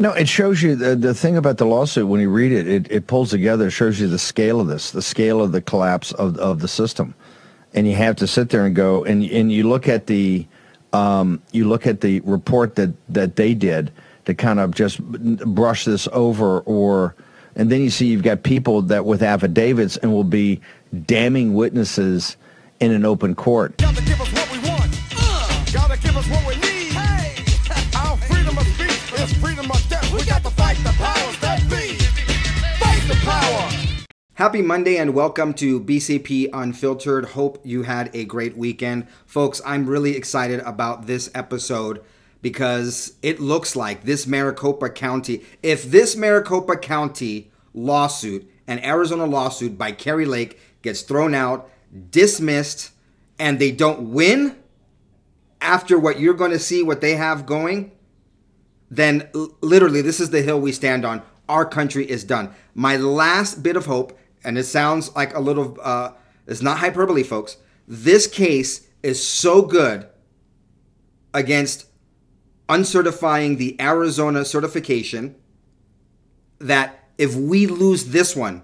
No, it shows you the, the thing about the lawsuit when you read it, it, it pulls together, it shows you the scale of this, the scale of the collapse of, of the system. And you have to sit there and go and and you look at the um, you look at the report that, that they did to kind of just brush this over or and then you see you've got people that with affidavits and will be damning witnesses in an open court. Happy Monday and welcome to BCP Unfiltered. Hope you had a great weekend. Folks, I'm really excited about this episode because it looks like this Maricopa County, if this Maricopa County lawsuit, an Arizona lawsuit by Kari Lake, gets thrown out, dismissed, and they don't win after what you're going to see, what they have going, then literally this is the hill we stand on. Our country is done. My last bit of hope, and it sounds like a little, uh, it's not hyperbole, folks. This case is so good against uncertifying the Arizona certification that if we lose this one,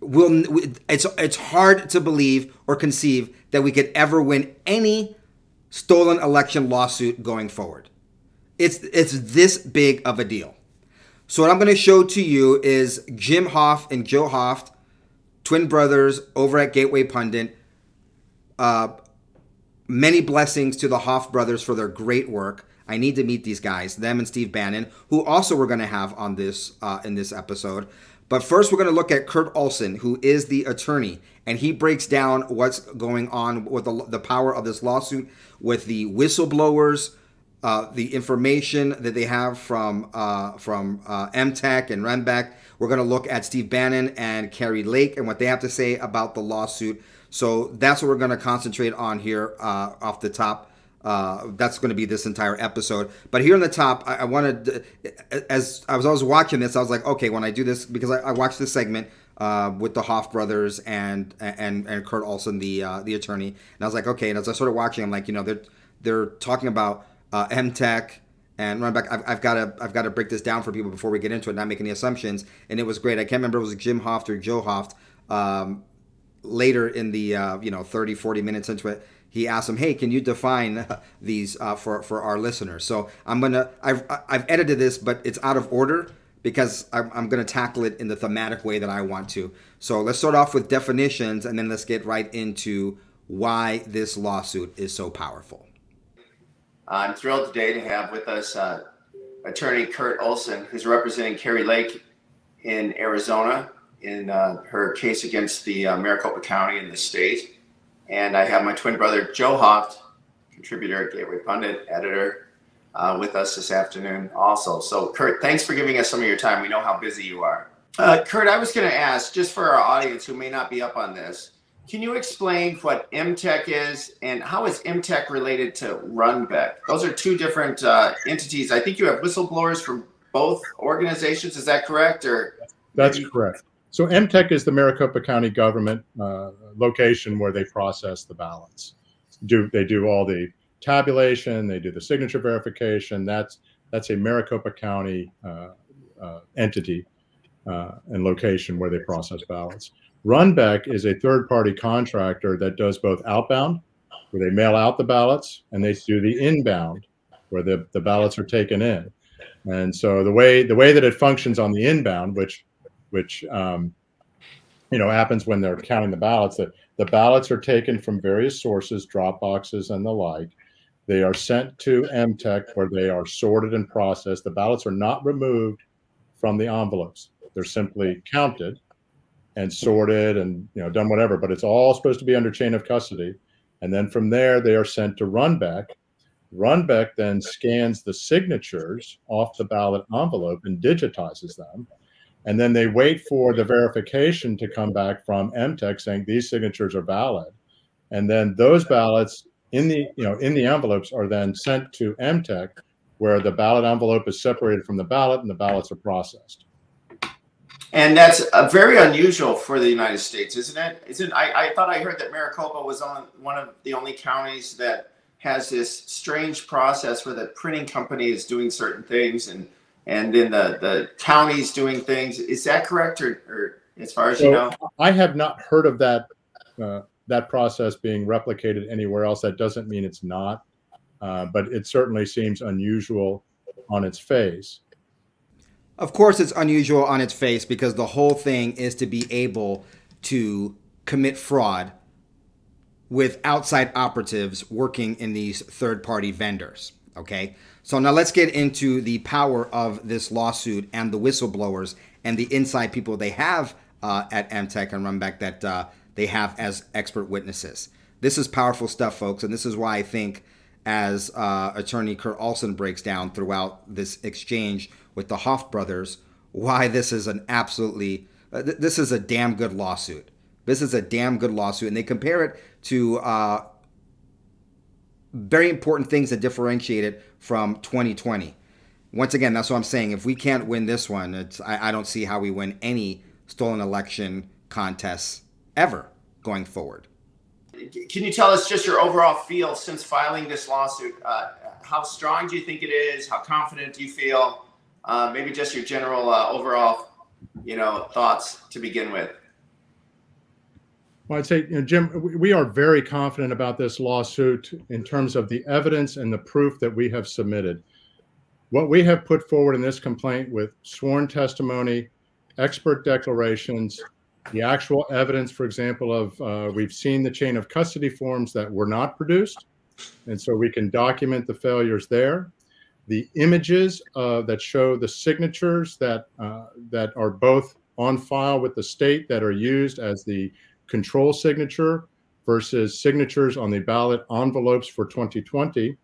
we'll it's it's hard to believe or conceive that we could ever win any stolen election lawsuit going forward. It's it's this big of a deal. So what I'm going to show to you is Jim Hoft and Joe Hoft, twin brothers over at Gateway Pundit. Uh, many blessings to the Hoft brothers for their great work. I need to meet these guys, them and Steve Bannon, who also we're going to have on this uh, in this episode. But first, we're going to look at Kurt Olsen, who is the attorney, and he breaks down what's going on with the, the power of this lawsuit, with the whistleblowers, uh, the information that they have from uh, from uh, MTEC and Runbeck. We're going to look at Steve Bannon and Kari Lake and what they have to say about the lawsuit. So that's what we're going to concentrate on here uh, off the top. Uh, that's going to be this entire episode. But here on the top, I, I, wanted, as I was always watching this, I was like, okay, when I do this, because I, I watched this segment uh, with the Hoft brothers and and and Kurt Olsen, the uh, the attorney, and I was like, okay. And as I started watching, I'm like, you know, they're they're talking about uh, MTEC and Runbeck. I've, I've got to I've got to break this down for people before we get into it, not make any assumptions. And it was great. I can't remember it was Jim Hoft or Joe Hoft. Um, later in the uh, you know 30 40 minutes into it he asked him, "Hey, can you define these uh, for for our listeners?" So I'm gonna I've I've edited this, but it's out of order because I'm, I'm gonna tackle it in the thematic way that I want to. So let's start off with definitions, and then let's get right into why this lawsuit is so powerful. I'm thrilled today to have with us uh, attorney Kurt Olsen, who's representing Kari Lake in Arizona in uh, her case against the uh, Maricopa County in the state. And I have my twin brother, Joe Hoft, contributor at Gateway Pundit, editor, uh, with us this afternoon also. So, Kurt, thanks for giving us some of your time. We know how busy you are. Uh, Kurt, I was going to ask, just for our audience who may not be up on this, can you explain what MTEC is and how is MTEC related to Runbeck? Those are two different uh, entities. I think you have whistleblowers from both organizations. Is that correct? Or that's maybe- correct. So MTEC is the Maricopa County government uh, location where they process the ballots. Do they do all the tabulation? They do the signature verification. That's that's a Maricopa County uh, uh, entity uh, and location where they process ballots. Runbeck is a third-party contractor that does both outbound, where they mail out the ballots, and they do the inbound, where the, the ballots are taken in. And so the way the way that it functions on the inbound, which which um, you know happens when they're counting the ballots that the ballots are taken from various sources drop boxes and the like. They are sent to MTEC where they are sorted and processed. The ballots are not removed from the envelopes. They're simply counted and sorted and you know done whatever but it's all supposed to be under chain of custody. And then from there they are sent to runbeck. Runbeck then scans the signatures off the ballot envelope and digitizes them. And then they wait for the verification to come back from MTEC saying these signatures are valid, and then those ballots in the you know in the envelopes are then sent to MTEC where the ballot envelope is separated from the ballot and the ballots are processed. And that's uh, very unusual for the United States, isn't it? Isn't I, I thought I heard that Maricopa was on one of the only counties that has this strange process where the printing company is doing certain things and and then the the counties doing things. Is that correct, or, or as far as So you know? I have not heard of that uh, that process being replicated anywhere else. That doesn't mean it's not, uh, but it certainly seems unusual on its face. Of course, it's unusual on its face because the whole thing is to be able to commit fraud with outside operatives working in these third party vendors. Okay. So now let's get into the power of this lawsuit and the whistleblowers and the inside people they have uh, at MTEC and Runbeck that uh, they have as expert witnesses. This is powerful stuff, folks. And this is why I think, as uh, attorney Kurt Olsen breaks down throughout this exchange with the Hoft brothers, why this is an absolutely, uh, th- this is a damn good lawsuit. This is a damn good lawsuit. And they compare it to uh, very important things that differentiate it from 2020. Once again, that's what I'm saying. If we can't win this one, it's, I, I don't see how we win any stolen election contests ever going forward. Can you tell us just your overall feel since filing this lawsuit? Uh, how strong do you think it is? How confident do you feel? Uh, maybe just your general uh, overall, you know, thoughts to begin with. Well, I'd say, you know, Jim, we- are very confident about this lawsuit in terms of the evidence and the proof that we have submitted. What we have put forward in this complaint with sworn testimony, expert declarations, the actual evidence, for example, of uh, we've seen the chain of custody forms that were not produced, and so we can document the failures there. The images uh, that show the signatures that uh, that are both on file with the state that are used as the control signature versus signatures on the ballot envelopes for 2020.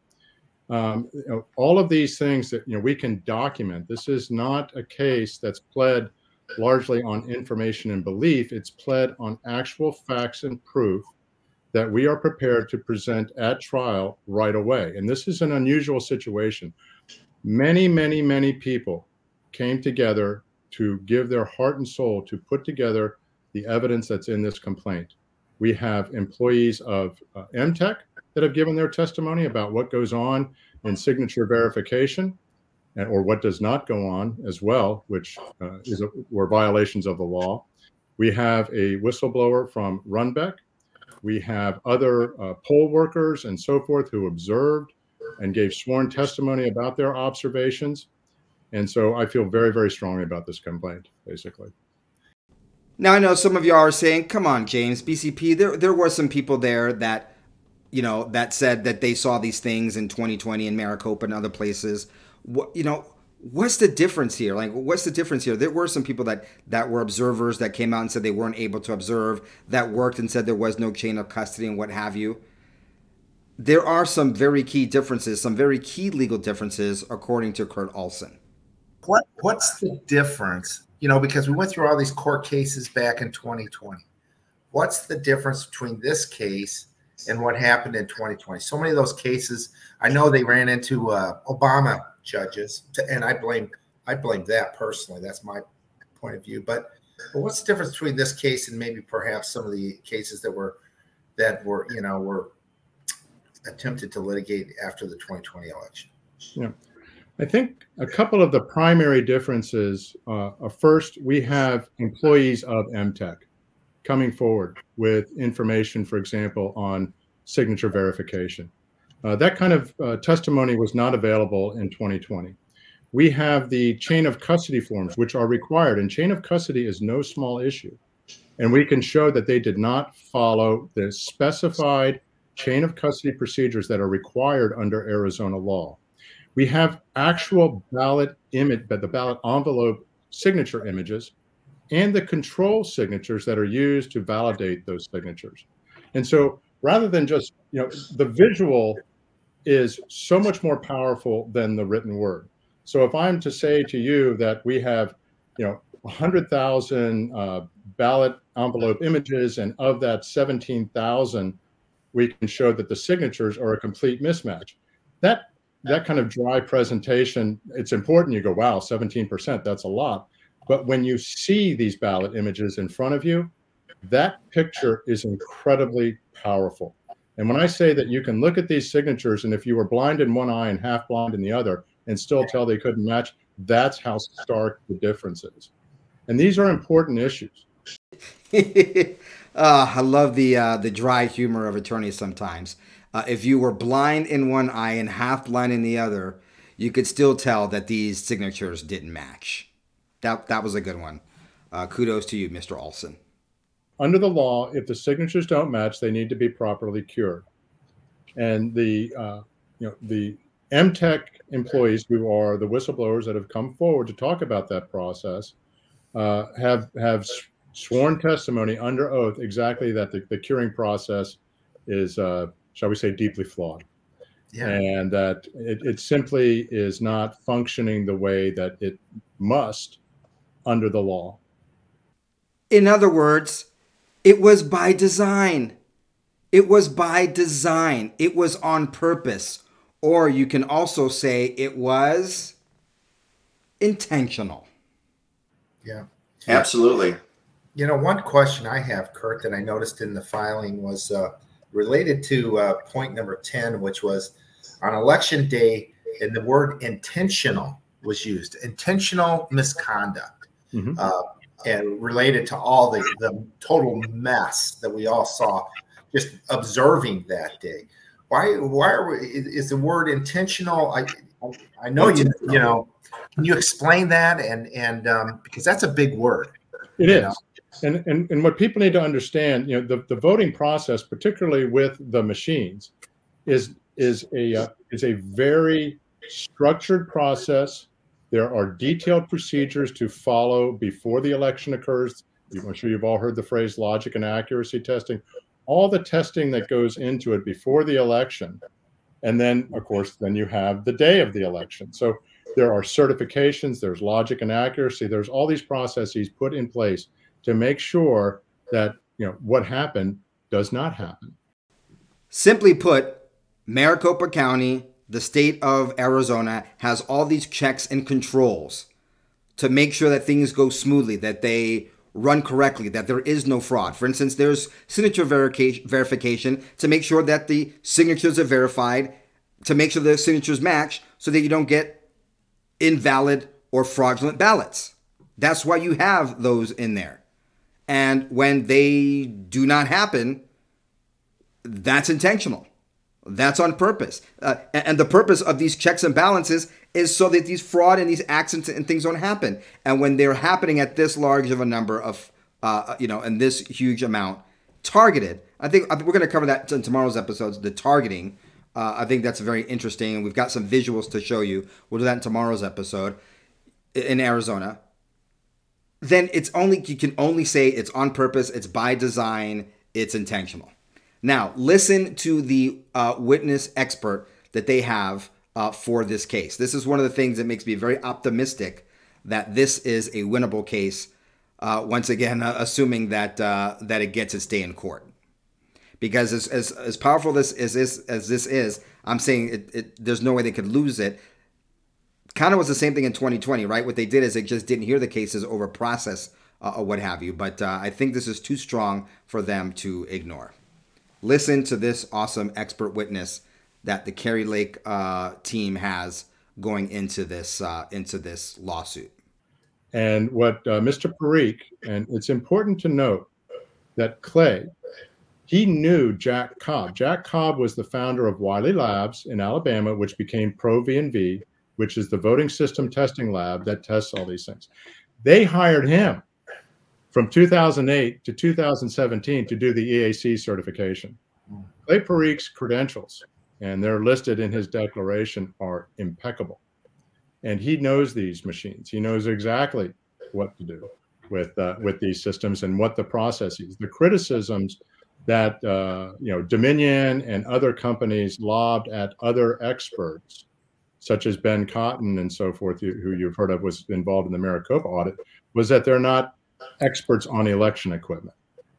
Um, you know, all of these things that you know we can document. This is not a case that's pled largely on information and belief. It's pled on actual facts and proof that we are prepared to present at trial right away. And this is an unusual situation. Many, many, many people came together to give their heart and soul to put together the evidence that's in this complaint. We have employees of uh, MTEC that have given their testimony about what goes on in signature verification and, or what does not go on as well, which uh, is a, were violations of the law. We have a whistleblower from Runbeck. We have other uh, poll workers and so forth who observed and gave sworn testimony about their observations. And so I feel very, very strongly about this complaint, basically. Now I know some of you are saying, "Come on, James, BCP." There, there were some people there that, you know, that said that they saw these things in 2020 in Maricopa and other places. What, you know, what's the difference here? Like, what's the difference here? There were some people that that were observers that came out and said they weren't able to observe, that worked and said there was no chain of custody and what have you. There are some very key differences, some very key legal differences, according to Kurt Olsen. What what's the difference? You know, because we went through all these court cases back in 2020. What's the difference between this case and what happened in 2020? So many of those cases, I know they ran into uh, Obama judges, and I blame I blame that personally. That's my point of view. But, but what's the difference between this case and maybe perhaps some of the cases that were that were you know were attempted to litigate after the 2020 election? Yeah. I think a couple of the primary differences uh, are first, we have employees of MTEC coming forward with information, for example, on signature verification. Uh, that kind of uh, testimony was not available in 2020. We have the chain of custody forms, which are required, and chain of custody is no small issue. And we can show that they did not follow the specified chain of custody procedures that are required under Arizona law we have actual ballot image, but the ballot envelope signature images and the control signatures that are used to validate those signatures. And so rather than just, you know, the visual is so much more powerful than the written word. So if I'm to say to you that we have, you know, 100,000 uh, ballot envelope images, and of that 17,000, we can show that the signatures are a complete mismatch. That that kind of dry presentation, it's important. You go, wow, 17%, that's a lot. But when you see these ballot images in front of you, that picture is incredibly powerful. And when I say that you can look at these signatures, and if you were blind in one eye and half blind in the other, and still tell they couldn't match, That's how stark the difference is. And these are important issues. uh, I love the uh, the dry humor of attorneys sometimes. Uh, if you were blind in one eye and half blind in the other, you could still tell that these signatures didn't match. That that was a good one. Uh, kudos to you, Mr. Olsen. Under the law, if the signatures don't match, they need to be properly cured. And the uh, you know the MTEC employees who are the whistleblowers that have come forward to talk about that process uh, have have sworn testimony under oath exactly that the, the curing process is, uh, shall we say, deeply flawed. Yeah. And that it, it simply is not functioning the way that it must under the law. In other words, it was by design. It was by design. It was on purpose. Or you can also say it was intentional. Yeah. Absolutely. You know, one question I have, Kurt, that I noticed in the filing was uh, related to uh, point number 10, which was on election day, and the word intentional was used intentional misconduct. Mm-hmm. Uh, and related to all the, the total mess that we all saw just observing that day. Why, why are we, is the word intentional? I, I know you, you know, can you explain that? And, and, um, because that's a big word. It is. Know? And, and, and what people need to understand, you know, the, the voting process, particularly with the machines, is is a uh, is a very structured process. There are detailed procedures to follow before the election occurs. I'm sure you've all heard the phrase logic and accuracy testing. All the testing that goes into it before the election, and then of course, then you have the day of the election. So there are certifications, there's logic and accuracy, there's all these processes put in place to make sure that you know what happened does not happen. Simply put, Maricopa County, the state of Arizona, has all these checks and controls to make sure that things go smoothly, that they run correctly, that there is no fraud. For instance, there's signature verification to make sure that the signatures are verified, to make sure the signatures match so that you don't get invalid or fraudulent ballots. That's why you have those in there. And when they do not happen, that's intentional. That's on purpose. Uh, and the purpose of these checks and balances is so that these fraud and these accidents and things don't happen. And when they're happening at this large of a number of, uh, you know, and this huge amount targeted, I think, I think we're going to cover that in tomorrow's episodes, the targeting. Uh, I think that's very interesting. And we've got some visuals to show you. We'll do that in tomorrow's episode in Arizona. Then it's only, you can only say it's on purpose, it's by design, it's intentional. Now, listen to the uh, witness expert that they have uh, for this case. This is one of the things that makes me very optimistic that this is a winnable case. Uh, once again, uh, assuming that uh, that it gets its day in court, because as as, as powerful this as this as this is, I'm saying it, it, there's no way they could lose it. Kind of was the same thing in 2020, right? What they did is they just didn't hear the cases over process uh, or what have you. But I think this is too strong for them to ignore listen to this awesome expert witness that the Kari Lake uh, team has going into this uh, into this lawsuit. And what uh, Mr. Parikh, and it's important to note that Clay, he knew Jack Cobb. Jack Cobb was the founder of Wyle Labs in Alabama, which became Pro V&V, which is the voting system testing lab that tests all these things. They hired him from 2008 to 2017 to do the EAC certification. Clay Parikh's credentials, and they're listed in his declaration, are impeccable. And he knows these machines. He knows exactly what to do with uh, with these systems and what the process is. The criticisms that uh, you know Dominion and other companies lobbed at other experts, such as Ben Cotton and so forth, who you've heard of was involved in the Maricopa audit, was that they're not experts on election equipment.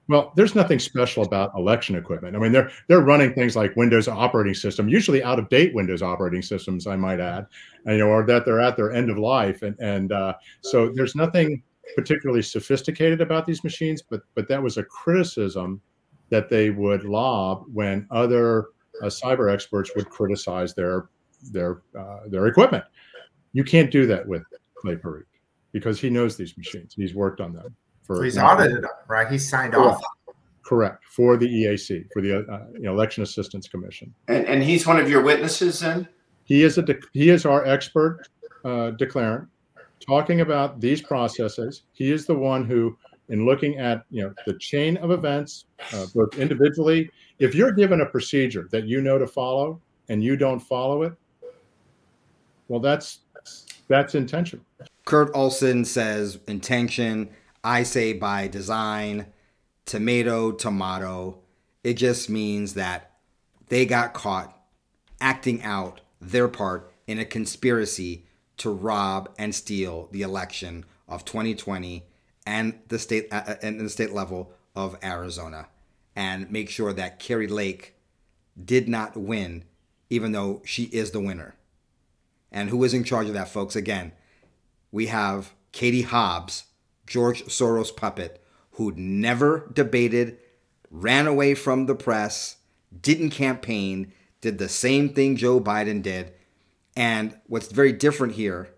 Well, there's nothing special about election equipment. I mean, they're they're running things like Windows operating system, usually out of date Windows operating systems, I might add, and, you know, or that they're at their end of life, and and uh, so there's nothing particularly sophisticated about these machines. But but that was a criticism that they would lob when other uh, cyber experts would criticize their their uh, their equipment. You can't do that with Clay Parikh because he knows these machines. He's worked on them. For, he's audited them, right? He's signed correct. off. Correct for the EAC for the uh, you know, Election Assistance Commission. And, and he's one of your witnesses, then. He is a de- he is our expert uh, declarant, talking about these processes. He is the one who, in looking at you know the chain of events, uh, both individually. If you're given a procedure that you know to follow and you don't follow it, well, that's that's intentional. Kurt Olsen says intention. I say by design. Tomato, tomato. It just means that they got caught acting out their part in a conspiracy to rob and steal the election of 2020 and the state uh, uh, and the state level of Arizona and make sure that Kari Lake did not win even though she is the winner. And who is in charge of that, folks? Again, we have Katie Hobbs, George Soros puppet, who never debated, ran away from the press, didn't campaign, did the same thing Joe Biden did. And what's very different here,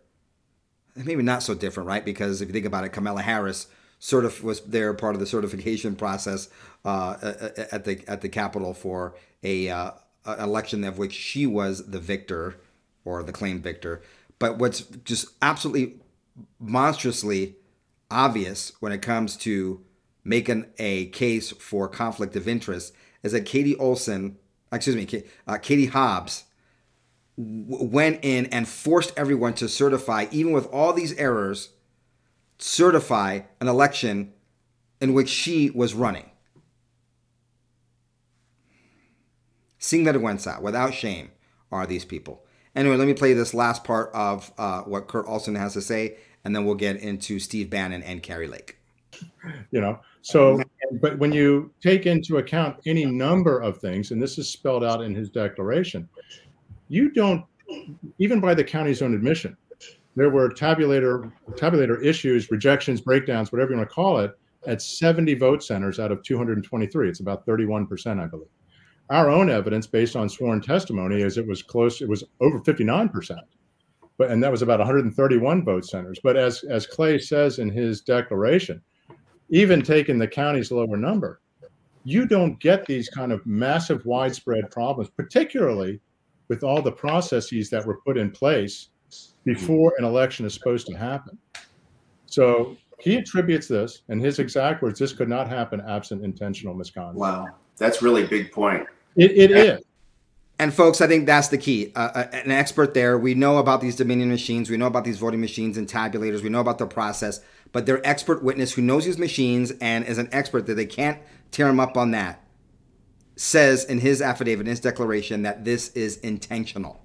maybe not so different, right? Because if you think about it, Kamala Harris sort of was there part of the certification process uh, at the at the Capitol for a uh, election of which she was the victor or the claimed victor. But what's just absolutely monstrously obvious when it comes to making a case for conflict of interest is that Katie Olson, excuse me, uh, Katie Hobbs w- went in and forced everyone to certify, even with all these errors, certify an election in which she was running. Seeing that it went out without shame are these people. Anyway, let me play this last part of uh, what Kurt Olsen has to say, and then we'll get into Steve Bannon and Kari Lake. You know, so, but when you take into account any number of things, and this is spelled out in his declaration, you don't, even by the county's own admission, there were tabulator tabulator issues, rejections, breakdowns, whatever you want to call it, at 70 vote centers out of 223. It's about 31%, I believe. Our own evidence, based on sworn testimony, is it was close. It was over 59 percent, but and that was about 131 vote centers. But as as Clay says in his declaration, even taking the county's lower number, you don't get these kind of massive, widespread problems, particularly with all the processes that were put in place before an election is supposed to happen. So he attributes this, and his exact words: "This could not happen absent intentional misconduct." Wow, that's really big point. It, it is. And folks, I think that's the key. Uh, uh, an expert there. We know about these Dominion machines. We know about these voting machines and tabulators. We know about the process. But their expert witness who knows these machines and is an expert that they can't tear him up on that says in his affidavit, in his declaration, that this is intentional.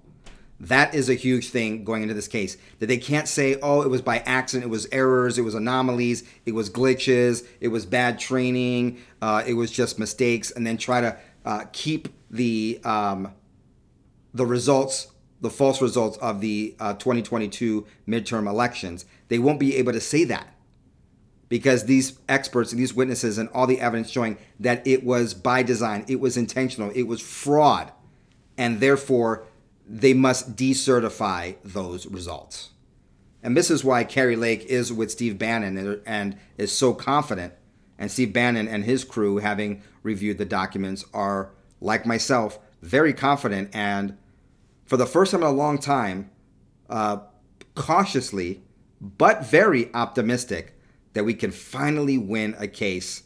That is a huge thing going into this case. That they can't say, oh, it was by accident, it was errors, it was anomalies, it was glitches, it was bad training, uh, it was just mistakes, and then try to uh, keep the um, the results, the false results of the uh, 2022 midterm elections. They won't be able to say that because these experts and these witnesses and all the evidence showing that it was by design, it was intentional, it was fraud, and therefore they must decertify those results. And this is why Kari Lake is with Steve Bannon and is so confident and Steve Bannon and his crew, having reviewed the documents, are, like myself, very confident and, for the first time in a long time, uh, cautiously but very optimistic that we can finally win a case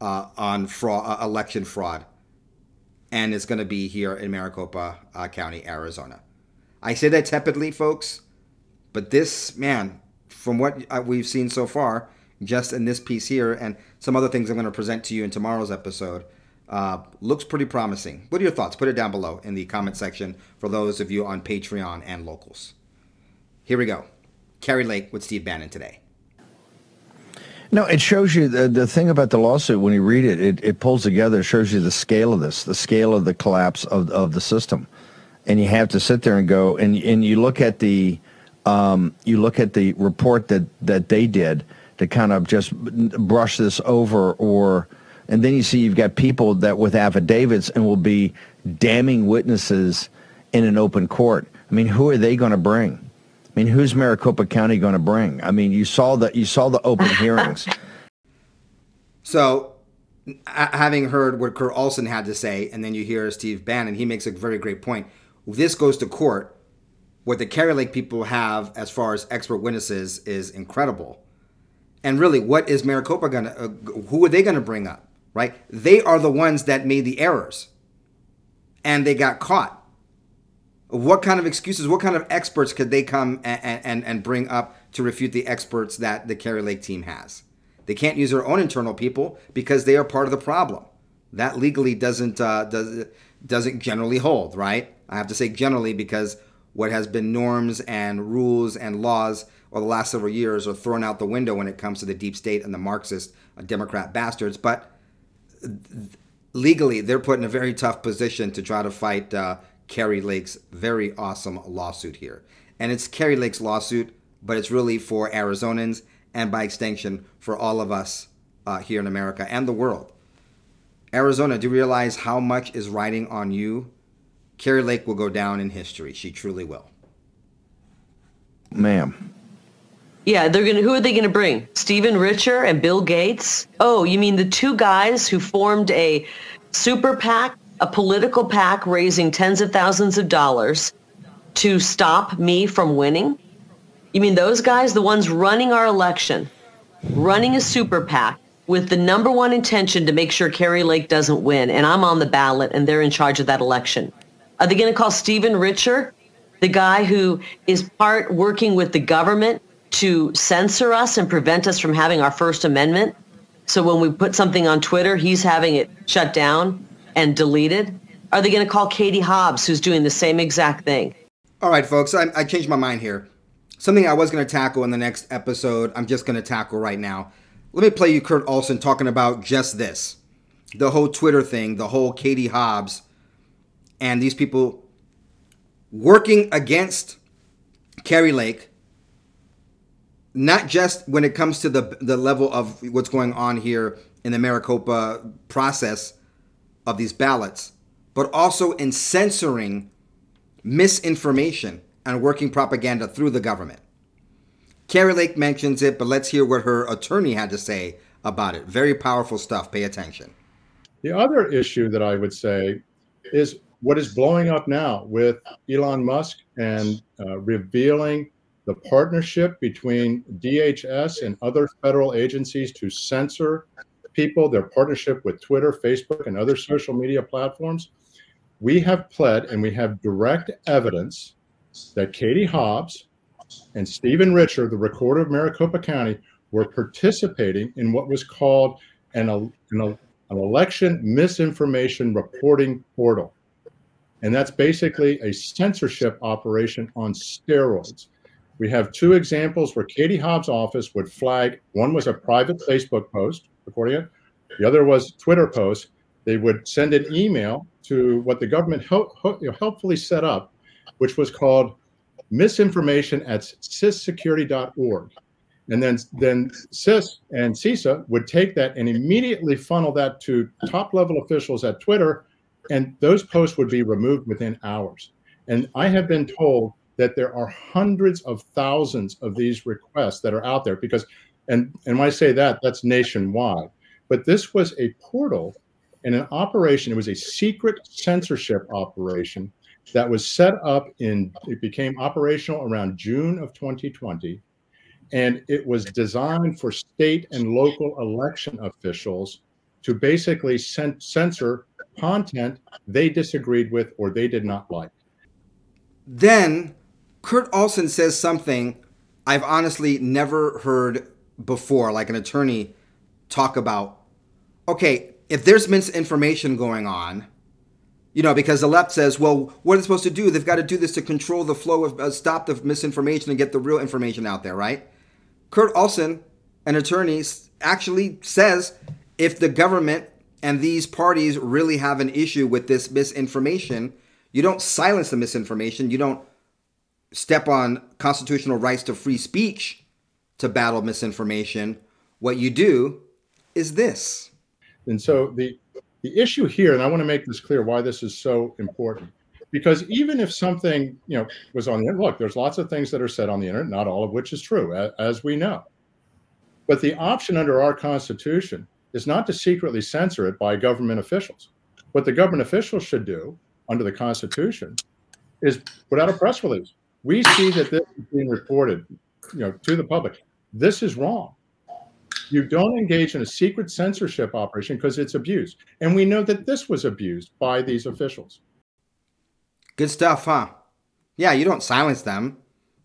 uh, on fraud, uh, election fraud. And it's going to be here in Maricopa uh, County, Arizona. I say that tepidly, folks, but this, man, from what uh, we've seen so far, just in this piece here and some other things I'm going to present to you in tomorrow's episode. Uh, looks pretty promising. What are your thoughts? Put it down below in the comment section for those of you on Patreon and locals. Here we go. Kari Lake with Steve Bannon today. No, it shows you the, the thing about the lawsuit when you read it, it, it pulls together, shows you the scale of this, the scale of the collapse of, of the system. And you have to sit there and go and and you look at the um, you look at the report that, that they did to kind of just brush this over or and then you see you've got people that with affidavits and will be damning witnesses in an open court. I mean, who are they going to bring? I mean, who's Maricopa County going to bring? I mean, you saw the you saw the open hearings. So, having heard what Kurt Olsen had to say, and then you hear Steve Bannon, he makes a very great point. This goes to court. What the Kari Lake people have, as far as expert witnesses, is incredible. And really, what is Maricopa gonna? Uh, who are they gonna bring up? Right? They are the ones that made the errors, and they got caught. What kind of excuses? What kind of experts could they come and and, and bring up to refute the experts that the Kari Lake team has? They can't use their own internal people because they are part of the problem. That legally doesn't uh, does doesn't generally hold, right? I have to say generally because what has been norms and rules and laws over the last several years are thrown out the window when it comes to the deep state and the Marxist uh, Democrat bastards. But legally, they're put in a very tough position to try to fight uh, Kari Lake's very awesome lawsuit here. And it's Kari Lake's lawsuit, but it's really for Arizonans and by extension for all of us uh, here in America and the world. Arizona, do you realize how much is riding on you? Kari Lake will go down in history. She truly will. Ma'am. Yeah, they're gonna. Who are they gonna bring? Stephen Richer and Bill Gates. Oh, you mean the two guys who formed a super PAC, a political PAC, raising tens of thousands of dollars to stop me from winning? You mean those guys, the ones running our election, running a super PAC with the number one intention to make sure Kari Lake doesn't win, and I'm on the ballot and they're in charge of that election? Are they going to call Stephen Richer, the guy who is part working with the government to censor us and prevent us from having our First Amendment? So when we put something on Twitter, he's having it shut down and deleted? Are they going to call Katie Hobbs, who's doing the same exact thing? All right, folks, I, I changed my mind here. Something I was going to tackle in the next episode, I'm just going to tackle right now. Let me play you Kurt Olsen talking about just this the whole Twitter thing, the whole Katie Hobbs, and these people working against Kari Lake, not just when it comes to the, the level of what's going on here in the Maricopa process of these ballots, but also in censoring misinformation and working propaganda through the government. Kari Lake mentions it, but let's hear what her attorney had to say about it. Very powerful stuff. Pay attention. The other issue that I would say is what is blowing up now with Elon Musk and uh, revealing the partnership between DHS and other federal agencies to censor people, their partnership with Twitter, Facebook, and other social media platforms. We have pled and we have direct evidence that Katie Hobbs and Stephen Richer, the recorder of Maricopa County, were participating in what was called an, an, an election misinformation reporting portal. And that's basically a censorship operation on steroids. We have two examples where Katie Hobbs' office would flag one was a private Facebook post, the other was Twitter post. They would send an email to what the government help, helpfully set up which was called misinformation at cissecurity.org. And then, then CIS and CISA would take that and immediately funnel that to top level officials at Twitter, and those posts would be removed within hours. And I have been told that there are hundreds of thousands of these requests that are out there because, and, and when I say that, that's nationwide. But this was a portal and an operation, it was a secret censorship operation that was set up in, it became operational around June of 2020. And it was designed for state and local election officials to basically censor content they disagreed with or they did not like. Then Kurt Olsen says something I've honestly never heard before, like an attorney talk about. Okay, if there's misinformation going on, you know, because the left says, well, what are they supposed to do? They've got to do this to control the flow of, uh, stop the misinformation and get the real information out there, right? Kurt Olsen, an attorney, actually says if the government and these parties really have an issue with this misinformation, you don't silence the misinformation. You don't step on constitutional rights to free speech to battle misinformation. What you do is this. And so the the issue here, and I want to make this clear why this is so important. because even if something you know was on the internet, look, there's lots of things that are said on the internet, not all of which is true, as we know. But the option under our Constitution is not to secretly censor it by government officials. What the government officials should do under the Constitution is put out a press release. We see that this is being reported, you know, to the public. This is wrong. You don't engage in a secret censorship operation because it's abused. And we know that this was abused by these officials. Good stuff, huh? Yeah, you don't silence them.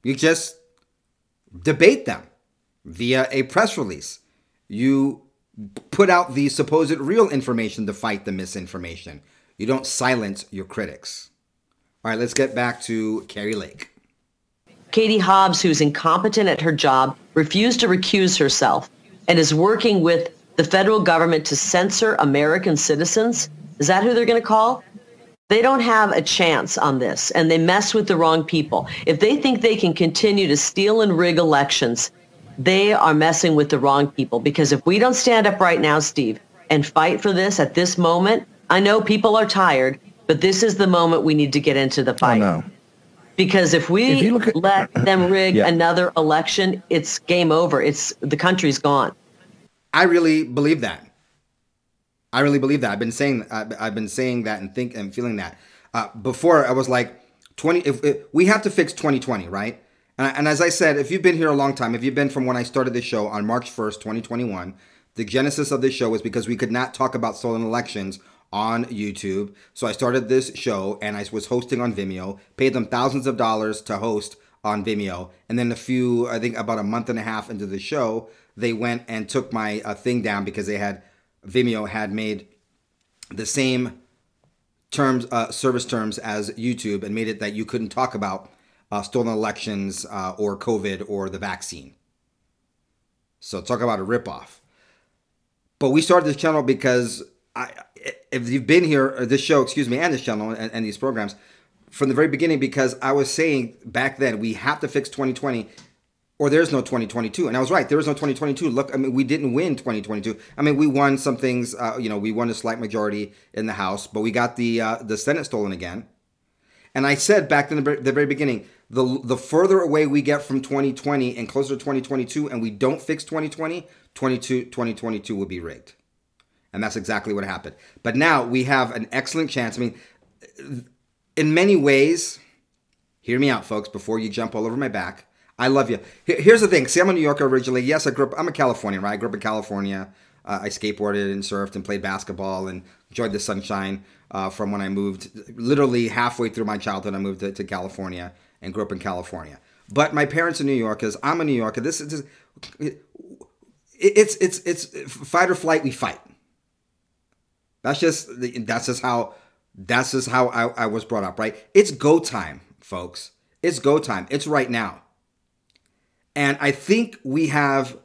You just debate them via a press release. You put out the supposed real information to fight the misinformation. You don't silence your critics. All right, let's get back to Kari Lake. Katie Hobbs, who's incompetent at her job, refused to recuse herself and is working with the federal government to censor American citizens. Is that who they're going to call? They don't have a chance on this, and they mess with the wrong people. If they think they can continue to steal and rig elections, they are messing with the wrong people. Because if we don't stand up right now, Steve, and fight for this at this moment, I know people are tired, but this is the moment we need to get into the fight. Oh, no. Because if we if at, let them rig yeah. another election, it's game over. It's the country's gone. I really believe that. I really believe that. I've been saying I've been saying that and think and feeling that. Uh, before I was like, twenty. If, if, we have to fix 2020, right? And, and as I said, if you've been here a long time, if you've been from when I started the show on March 1st, 2021, the genesis of this show was because we could not talk about stolen elections on YouTube. So I started this show and I was hosting on Vimeo, paid them thousands of dollars to host on Vimeo. And then a few, I think about a month and a half into the show, they went and took my uh, thing down because they had, Vimeo had made the same terms, uh, service terms as YouTube and made it that you couldn't talk about uh, stolen elections uh, or COVID or the vaccine. So talk about a ripoff. But we started this channel because I, if you've been here, uh, this show, excuse me, and this channel and, and these programs from the very beginning, because I was saying back then we have to fix 2020 or there's no 2022. And I was right. There was no 2022. Look, I mean, we didn't win 2022. I mean, we won some things. Uh, you know, we won a slight majority in the House, but we got the uh, the Senate stolen again. And I said back in the, the very beginning, the the further away we get from 2020 and closer to 2022, and we don't fix 2020, 22 2022 will be rigged. And that's exactly what happened. But now we have an excellent chance. I mean, in many ways, hear me out, folks, before you jump all over my back. I love you. Here's the thing. See, I'm a New Yorker originally. Yes, I grew up. I'm a Californian, right? I grew up in California. Uh, I skateboarded and surfed and played basketball and enjoyed the sunshine uh, from when I moved. Literally halfway through my childhood, I moved to, to, California and grew up in California. But my parents are New Yorkers. I'm a New Yorker. This is it's it's it's fight or flight. We fight. That's just that's just how that's just how I, I was brought up, right? It's go time, folks. It's go time. It's right now. And I think we have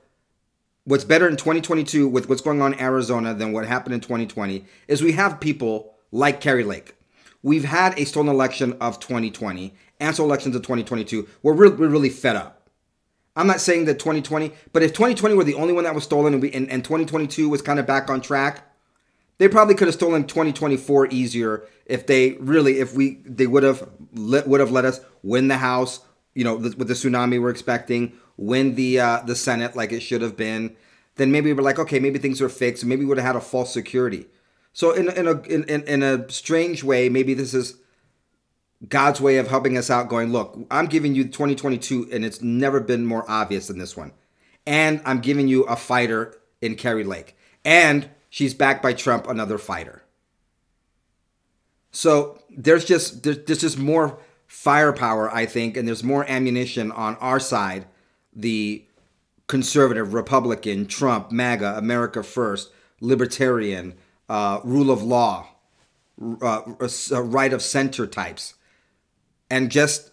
what's better in 2022 with what's going on in Arizona than what happened in 2020 is we have people like Kari Lake. We've had a stolen election of 2020 and stolen elections of 2022. We're really, we're really fed up. I'm not saying that 2020, but if 2020 were the only one that was stolen and, we, and, and 2022 was kind of back on track, they probably could have stolen 2024 easier if they really, if we, they would have let, would have let us win the House, you know, with the tsunami we're expecting, win the uh, the Senate like it should have been. Then maybe we're like, okay, maybe things are fixed. Maybe we would have had a false security. So in in a in, in a strange way, maybe this is God's way of helping us out. Going, look, I'm giving you 2022, and it's never been more obvious than this one. And I'm giving you a fighter in Kari Lake, and she's backed by Trump, another fighter. So there's just there's, there's just more firepower, I think, and there's more ammunition on our side, the conservative, Republican, Trump, MAGA, America First, Libertarian, uh, rule of law, uh, uh, right of center types, and just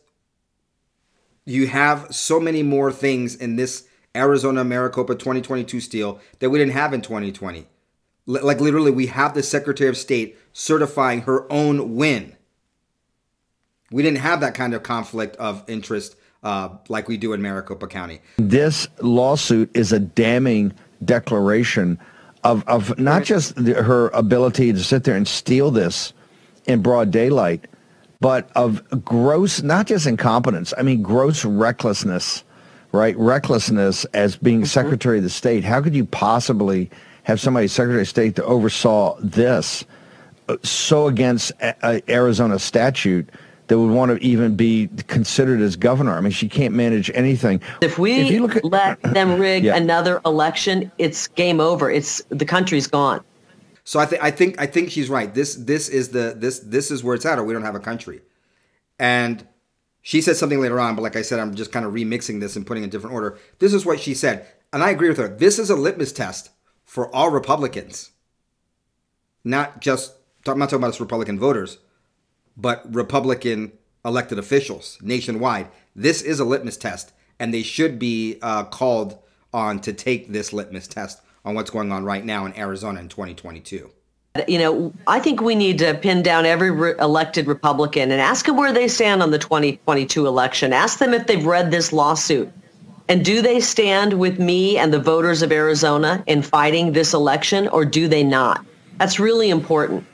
you have so many more things in this Arizona Maricopa 2022 steal that we didn't have in 2020 like literally we have the secretary of state certifying her own win we didn't have that kind of conflict of interest uh, like we do in maricopa county this lawsuit is a damning declaration of, of not just the, her ability to sit there and steal this in broad daylight but of gross, not just incompetence. I mean, gross recklessness, right? Recklessness as being mm-hmm. Secretary of the State. How could you possibly have somebody Secretary of State that oversaw this uh, so against Arizona statute? that would want to even be considered as governor. I mean, she can't manage anything. If we if at, let them rig yeah. another election, it's game over. It's the country's gone. So I think I think I think she's right. This this is the this this is where it's at, or we don't have a country. And she said something later on, but like I said, I'm just kind of remixing this and putting in a different order. This is what she said, and I agree with her. This is a litmus test for all Republicans, not just I'm not talking about us Republican voters, but Republican elected officials nationwide. This is a litmus test, and they should be uh, called on to take this litmus test on what's going on right now in Arizona in 2022? You know, I think we need to pin down every re- elected Republican and ask them where they stand on the 2022 election. Ask them if they've read this lawsuit. And do they stand with me and the voters of Arizona in fighting this election or do they not? That's really important.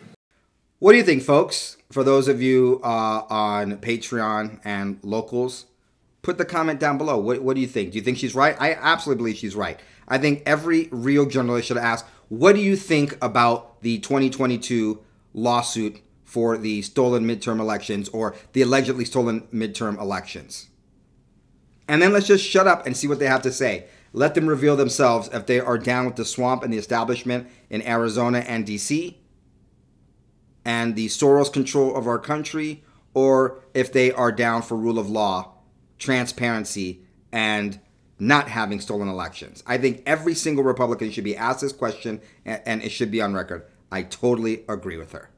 What do you think, folks? For those of you uh, on Patreon and locals, put the comment down below. What, what do you think? Do you think she's right? I absolutely believe she's right. I think every real journalist should ask, what do you think about the 2022 lawsuit for the stolen midterm elections or the allegedly stolen midterm elections? And then let's just shut up and see what they have to say. Let them reveal themselves if they are down with the swamp and the establishment in Arizona and DC and the Soros control of our country, or if they are down for rule of law, transparency, and not having stolen elections. I think every single Republican should be asked this question and, it should be on record. I totally agree with her.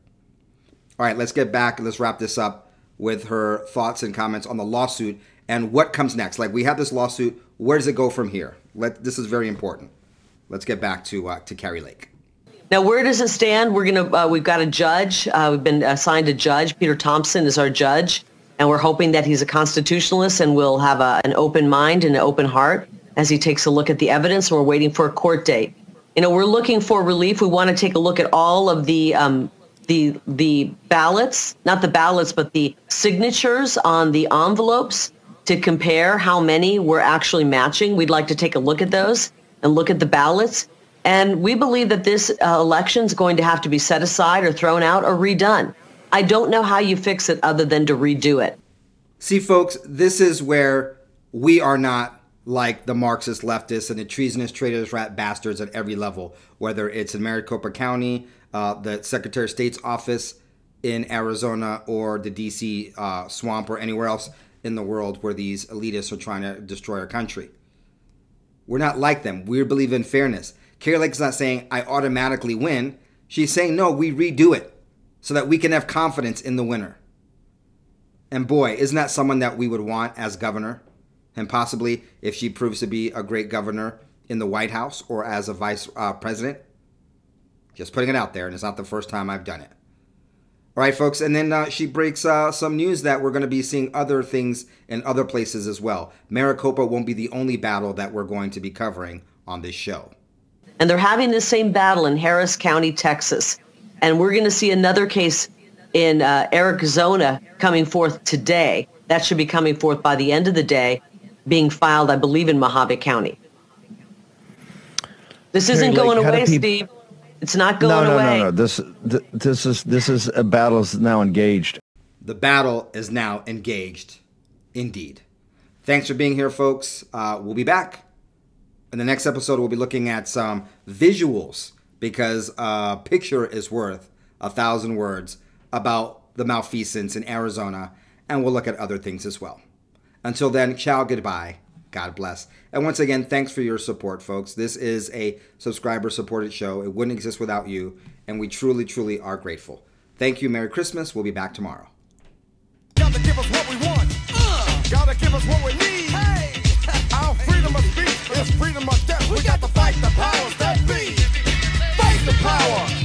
All right, let's get back. Let's wrap this up with her thoughts and comments on the lawsuit and what comes next. Like we have this lawsuit, where does it go from here? Let this is very important. Let's get back to uh, to Kari Lake. Now, where does it stand? We're gonna uh, we've got a judge. Uh, we've been assigned a judge. Peter Thompson is our judge and we're hoping that he's a constitutionalist and will have a, an open mind and an open heart as he takes a look at the evidence. And we're waiting for a court date. You know, we're looking for relief. We want to take a look at all of the um, the the ballots, not the ballots, but the signatures on the envelopes to compare how many we're actually matching. We'd like to take a look at those and look at the ballots. And we believe that this uh, election is going to have to be set aside or thrown out or redone. I don't know how you fix it other than to redo it. See, folks, this is where we are not like the Marxist leftists and the treasonous traitors, rat bastards at every level, whether it's in Maricopa County, uh, the Secretary of State's office in Arizona, or the DC uh, swamp, or anywhere else in the world where these elitists are trying to destroy our country. We're not like them. We believe in fairness. Kari Lake's not saying I automatically win. She's saying no, we redo it so that we can have confidence in the winner. And boy, isn't that someone that we would want as governor? And possibly, if she proves to be a great governor in the White House or as a vice uh, president. Just putting it out there, and it's not the first time I've done it. All right, folks, and then uh, she breaks uh, some news that we're going to be seeing other things in other places as well. Maricopa won't be the only battle that we're going to be covering on this show. And they're having the same battle in Harris County, Texas. And we're going to see another case in uh, Arizona coming forth today. That should be coming forth by the end of the day, being filed, I believe, in Mohave County. This isn't going away, people... Steve. It's not going no, no, away. No, no, no. This, this is this is a battle is now engaged. The battle is now engaged, indeed. Thanks for being here, folks. Uh, we'll be back. In the next episode, we'll be looking at some visuals because a picture is worth a thousand words about the malfeasance in Arizona, and we'll look at other things as well. Until then, ciao, goodbye. God bless. And once again, thanks for your support, folks. This is a subscriber supported show. It wouldn't exist without you, and we truly, truly are grateful. Thank you. Merry Christmas. We'll be back tomorrow. Gotta give us what we want. Uh. Gotta give us what we need. Hey. Our freedom of speech is freedom of death. We, we got, got to fight the powers that be. Fight the power.